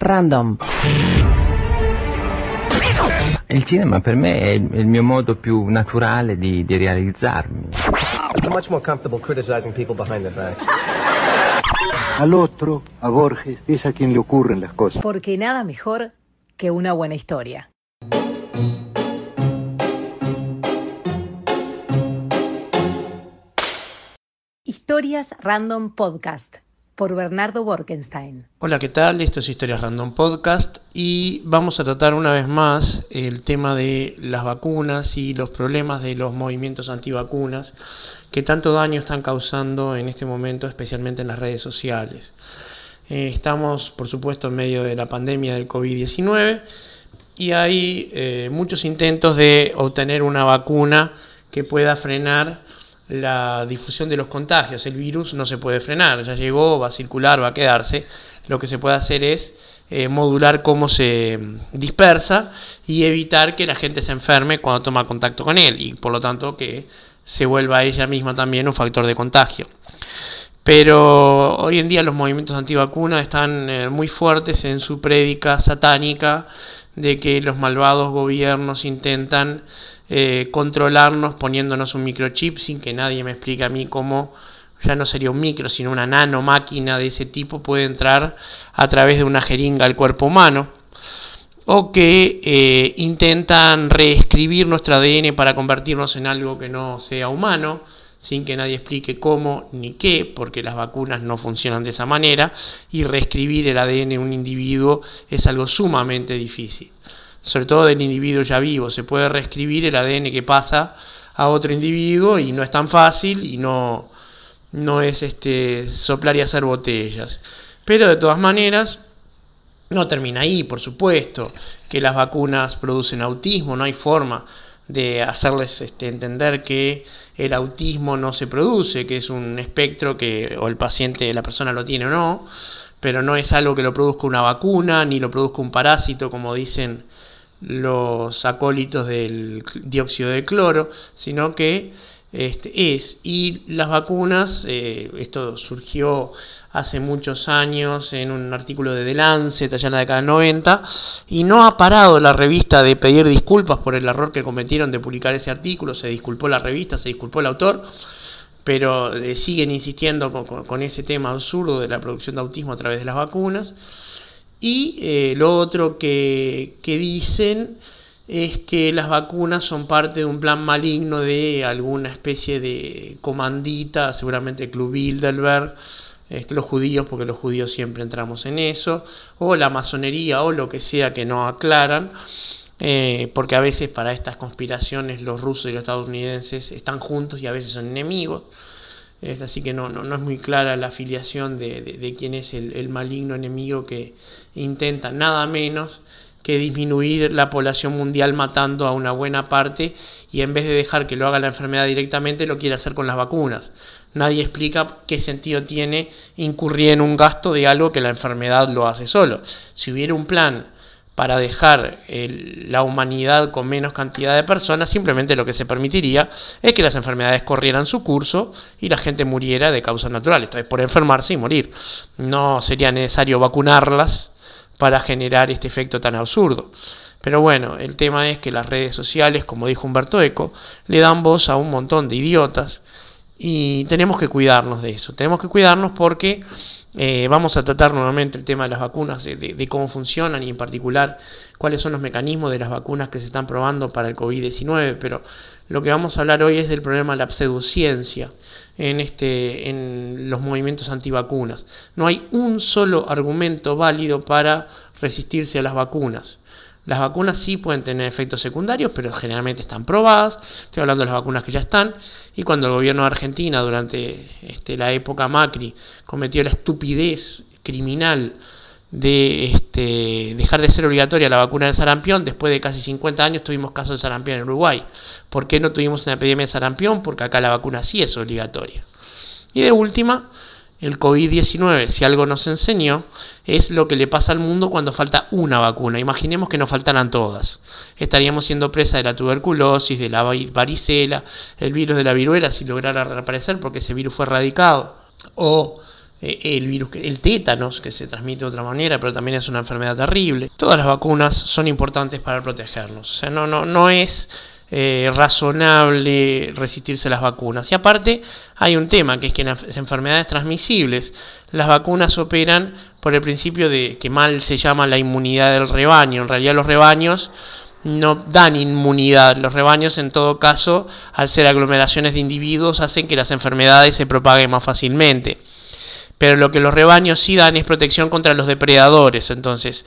Random. Il cinema per me è il mio modo più naturale di, di realizzarmi. I'm much more comfortable criticizing people behind their backs. Al otro, a Borges, es a quien le ocurren las cosas. Porque nada mejor que una buena historia. Historias Random Podcast por Bernardo Borkenstein. Hola, ¿qué tal? Esto es Historias Random Podcast y vamos a tratar una vez más el tema de las vacunas y los problemas de los movimientos antivacunas que tanto daño están causando en este momento, especialmente en las redes sociales. Eh, estamos, por supuesto, en medio de la pandemia del COVID-19 y hay eh, muchos intentos de obtener una vacuna que pueda frenar la difusión de los contagios. El virus no se puede frenar, ya llegó, va a circular, va a quedarse. Lo que se puede hacer es eh, modular cómo se dispersa y evitar que la gente se enferme cuando toma contacto con él y por lo tanto que se vuelva ella misma también un factor de contagio. Pero hoy en día los movimientos antivacunas están eh, muy fuertes en su prédica satánica de que los malvados gobiernos intentan eh, controlarnos poniéndonos un microchip sin que nadie me explique a mí cómo ya no sería un micro, sino una nano máquina de ese tipo puede entrar a través de una jeringa al cuerpo humano. O que eh, intentan reescribir nuestro ADN para convertirnos en algo que no sea humano sin que nadie explique cómo ni qué, porque las vacunas no funcionan de esa manera, y reescribir el ADN de un individuo es algo sumamente difícil, sobre todo del individuo ya vivo, se puede reescribir el ADN que pasa a otro individuo y no es tan fácil y no, no es este, soplar y hacer botellas. Pero de todas maneras, no termina ahí, por supuesto, que las vacunas producen autismo, no hay forma de hacerles este, entender que el autismo no se produce, que es un espectro que o el paciente, la persona lo tiene o no, pero no es algo que lo produzca una vacuna, ni lo produzca un parásito, como dicen los acólitos del dióxido de cloro, sino que este, es. Y las vacunas, eh, esto surgió hace muchos años en un artículo de The Lancet, allá en la década del 90, y no ha parado la revista de pedir disculpas por el error que cometieron de publicar ese artículo, se disculpó la revista, se disculpó el autor, pero eh, siguen insistiendo con, ese tema absurdo de la producción de autismo a través de las vacunas. Y eh, lo otro que, que dicen es que las vacunas son parte de un plan maligno de alguna especie de comandita, seguramente Club Bilderberg, este, los judíos, porque los judíos siempre entramos en eso, o la masonería o lo que sea que no aclaran, eh, porque a veces para estas conspiraciones los rusos y los estadounidenses están juntos y a veces son enemigos. así que no, no, es muy clara la afiliación de, quién es el, el maligno enemigo que intenta nada menos que disminuir la población mundial matando a una buena parte y en vez de dejar que lo haga la enfermedad directamente lo quiere hacer con las vacunas. Nadie explica qué sentido tiene incurrir en un gasto de algo que la enfermedad lo hace solo. Si hubiera un plan para dejar la humanidad con menos cantidad de personas, simplemente lo que se permitiría es que las enfermedades corrieran su curso y la gente muriera de causas naturales, esta vez por enfermarse y morir. No sería necesario vacunarlas para generar este efecto tan absurdo. Pero bueno, el tema es que las redes sociales, como dijo Humberto Eco, le dan voz a un montón de idiotas y tenemos que cuidarnos de eso. Tenemos que cuidarnos porque eh, vamos a tratar nuevamente el tema de las vacunas, de, cómo funcionan y en particular cuáles son los mecanismos de las vacunas que se están probando para el COVID-19. Pero lo que vamos a hablar hoy es del problema de la pseudociencia en, este, en los movimientos antivacunas. No hay un solo argumento válido para resistirse a las vacunas. Las vacunas sí pueden tener efectos secundarios, pero generalmente están probadas. Estoy hablando de las vacunas que ya están. Y cuando el gobierno de Argentina, durante este, la época Macri, cometió la estupidez criminal de este, dejar de ser obligatoria la vacuna del sarampión, después de casi 50 años tuvimos casos de sarampión en Uruguay. ¿Por qué no tuvimos una epidemia de sarampión? Porque acá la vacuna sí es obligatoria. Y de última, el COVID-19, si algo nos enseñó, es lo que le pasa al mundo cuando falta una vacuna. Imaginemos que nos faltaran todas. Estaríamos siendo presa de la tuberculosis, de la varicela, el virus de la viruela, si lograra reaparecer porque ese virus fue erradicado. O eh, el virus, el tétanos, que se transmite de otra manera, pero también es una enfermedad terrible. Todas las vacunas son importantes para protegernos. O sea, no, no, no es eh, razonable resistirse a las vacunas. Y aparte hay un tema, que es que en las enfermedades transmisibles las vacunas operan por el principio de que mal se llama la inmunidad del rebaño. En realidad los rebaños no dan inmunidad. Los rebaños, en todo caso, al ser aglomeraciones de individuos, hacen que las enfermedades se propaguen más fácilmente. Pero lo que los rebaños sí dan es protección contra los depredadores. Entonces,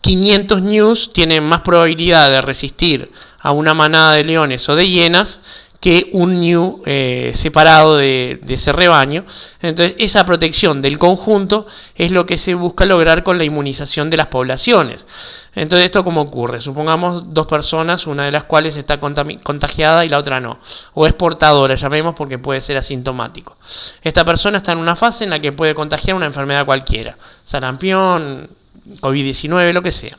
500 news tienen más probabilidad de resistir a una manada de leones o de hienas que un new eh, separado de, ese rebaño. Entonces, esa protección del conjunto es lo que se busca lograr con la inmunización de las poblaciones. Entonces, ¿esto cómo ocurre? Supongamos dos personas, una de las cuales está contagiada y la otra no. O es portadora, llamemos porque puede ser asintomático. Esta persona está en una fase en la que puede contagiar una enfermedad cualquiera. Sarampión, COVID-19, lo que sea.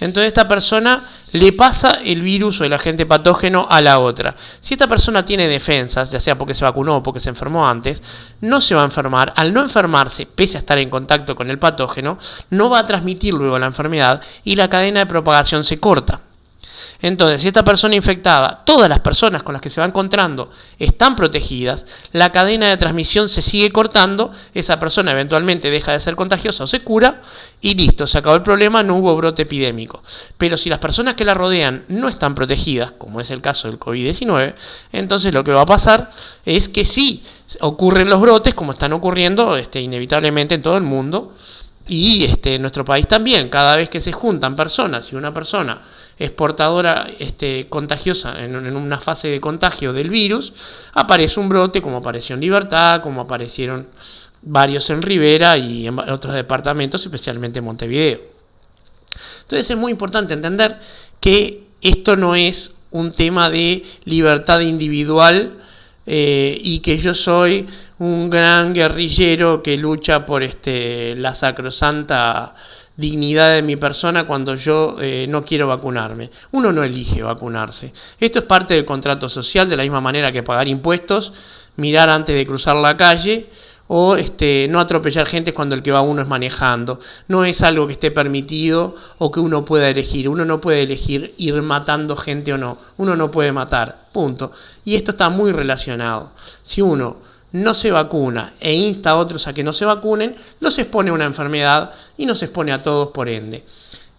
Entonces esta persona le pasa el virus o el agente patógeno a la otra. Si esta persona tiene defensas, ya sea porque se vacunó o porque se enfermó antes, no se va a enfermar. Al no enfermarse, pese a estar en contacto con el patógeno, no va a transmitir luego la enfermedad y la cadena de propagación se corta. Entonces, si esta persona infectada, todas las personas con las que se va encontrando están protegidas, la cadena de transmisión se sigue cortando, esa persona eventualmente deja de ser contagiosa o se cura y listo, se acabó el problema, no hubo brote epidémico. Pero si las personas que la rodean no están protegidas, como es el caso del COVID-19, entonces lo que va a pasar es que sí ocurren los brotes, como están ocurriendo este, inevitablemente en todo el mundo, y este, en nuestro país también, cada vez que se juntan personas y una persona es portadora este, contagiosa en, una fase de contagio del virus, aparece un brote como apareció en Libertad, como aparecieron varios en Rivera y en otros departamentos, especialmente en Montevideo. Entonces es muy importante entender que esto no es un tema de libertad individual eh, y que yo soy un gran guerrillero que lucha por este, la sacrosanta dignidad de mi persona cuando yo eh, no quiero vacunarme. Uno no elige vacunarse. Esto es parte del contrato social, de la misma manera que pagar impuestos, mirar antes de cruzar la calle o este, no atropellar gente cuando el que va uno es manejando. No es algo que esté permitido o que uno pueda elegir. Uno no puede elegir ir matando gente o no. Uno no puede matar. Punto. Y esto está muy relacionado. Si uno no se vacuna e insta a otros a que no se vacunen, los expone a una enfermedad y nos expone a todos por ende.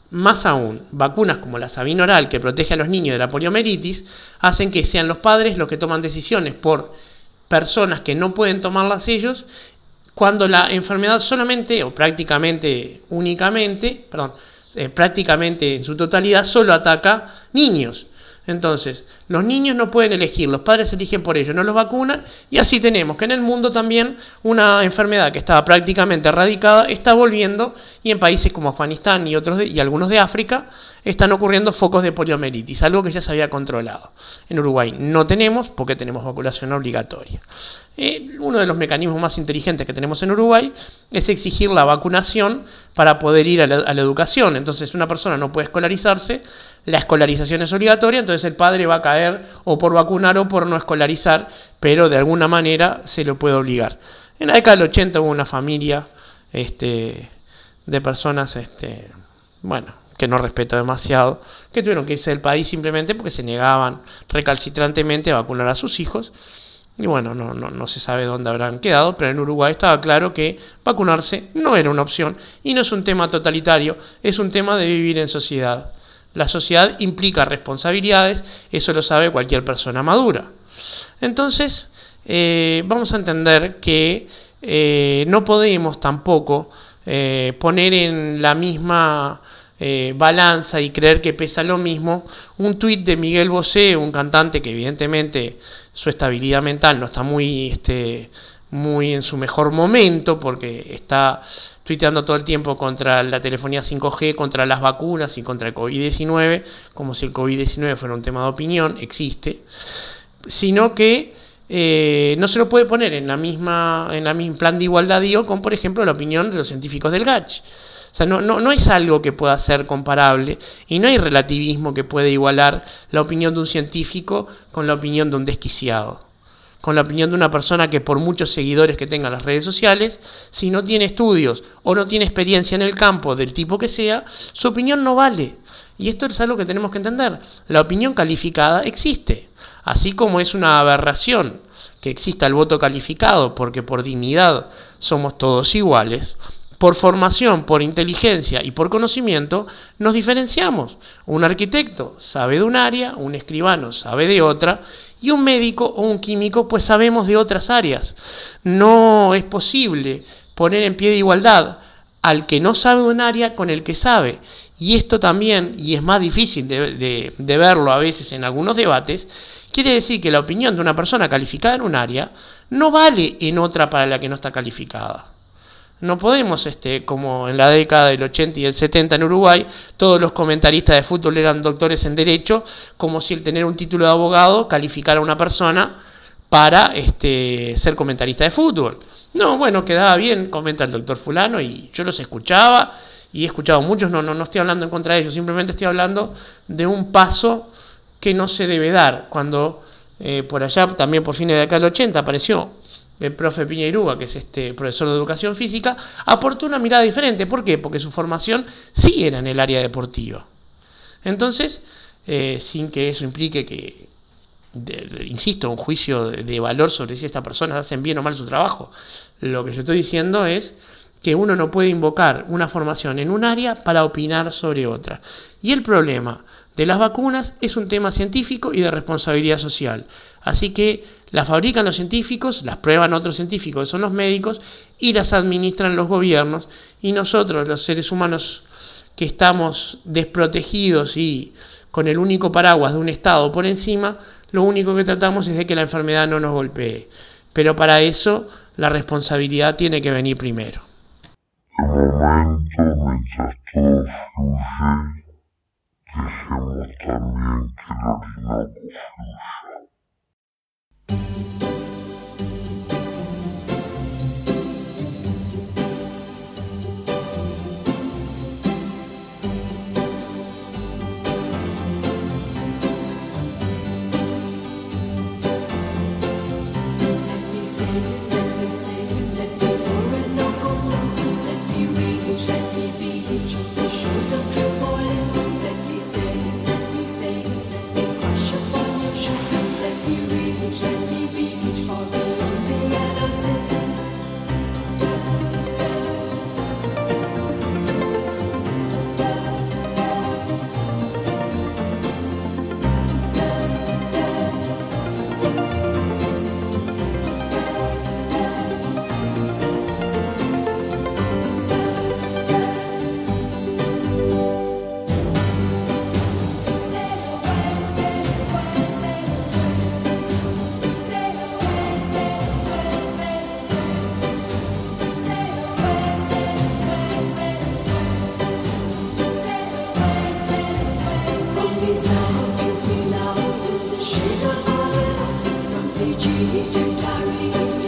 Más aún, vacunas como la Sabina oral que protege a los niños de la poliomielitis hacen que sean los padres los que toman decisiones por personas que no pueden tomarlas ellos, cuando la enfermedad solamente o prácticamente únicamente, perdón, eh, prácticamente en su totalidad solo ataca niños. Entonces, los niños no pueden elegir, los padres eligen por ellos, no los vacunan y así tenemos que en el mundo también una enfermedad que estaba prácticamente erradicada está volviendo y en países como Afganistán y otros y algunos de África están ocurriendo focos de poliomielitis, algo que ya se había controlado. En Uruguay no tenemos porque tenemos vacunación obligatoria. Eh, uno de los mecanismos más inteligentes que tenemos en Uruguay es exigir la vacunación para poder ir a la educación. Entonces una persona no puede escolarizarse, la escolarización es obligatoria, entonces el padre va a caer o por vacunar o por no escolarizar, pero de alguna manera se lo puede obligar. En la década del 80 hubo una familia este, de personas, este, bueno, que no respeto demasiado, que tuvieron que irse del país simplemente porque se negaban recalcitrantemente a vacunar a sus hijos. Y bueno, no, no, no, se sabe dónde habrán quedado, pero en Uruguay estaba claro que vacunarse no era una opción y no es un tema totalitario, es un tema de vivir en sociedad. La sociedad implica responsabilidades, eso lo sabe cualquier persona madura. Entonces, eh, vamos a entender que eh, no podemos tampoco eh, poner en la misma balanza y creer que pesa lo mismo, un tuit de Miguel Bosé, un cantante que evidentemente su estabilidad mental no está muy, este, muy en su mejor momento porque está tuiteando todo el tiempo contra la telefonía 5G, contra las vacunas y contra el COVID-19, como si el COVID-19 fuera un tema de opinión, existe, sino que eh, no se lo puede poner en la misma en la misma plan de igualdad digo, con por ejemplo la opinión de los científicos del GACH. O sea, no, no, no es algo que pueda ser comparable y no hay relativismo que pueda igualar la opinión de un científico con la opinión de un desquiciado. Con la opinión de una persona que por muchos seguidores que tenga en las redes sociales, si no tiene estudios o no tiene experiencia en el campo del tipo que sea, su opinión no vale. Y esto es algo que tenemos que entender. La opinión calificada existe, así como es una aberración que exista el voto calificado, porque por dignidad somos todos iguales, por formación, por inteligencia y por conocimiento, nos diferenciamos. Un arquitecto sabe de un área, un escribano sabe de otra, y un médico o un químico pues sabemos de otras áreas. No es posible poner en pie de igualdad al que no sabe de un área con el que sabe. Y esto también, y es más difícil de, de verlo a veces en algunos debates, quiere decir que la opinión de una persona calificada en un área no vale en otra para la que no está calificada. No podemos, este, como en la década del 80 y el 70 en Uruguay, todos los comentaristas de fútbol eran doctores en derecho, como si el tener un título de abogado calificara a una persona para este, ser comentarista de fútbol. No, bueno, quedaba bien, comenta el doctor fulano, y yo los escuchaba, y he escuchado muchos, no, no, no estoy hablando en contra de ellos, simplemente estoy hablando de un paso que no se debe dar. Cuando eh, por allá, también por fines de acá del 80, apareció el profe Piñeiruga, que es este profesor de educación física, aportó una mirada diferente. ¿Por qué? Porque su formación sí era en el área deportiva. Entonces, eh, sin que eso implique que, insisto, un juicio de, de, valor sobre si estas personas hacen bien o mal su trabajo, lo que yo estoy diciendo es que uno no puede invocar una formación en un área para opinar sobre otra. Y el problema de las vacunas es un tema científico y de responsabilidad social. Así que las fabrican los científicos, las prueban otros científicos, que son los médicos, y las administran los gobiernos. Y nosotros, los seres humanos que estamos desprotegidos y con el único paraguas de un Estado por encima, lo único que tratamos es de que la enfermedad no nos golpee. Pero para eso la responsabilidad tiene que venir primero. momento mientras todo fluye, dejemos también que el Orinoco fluya. legendary.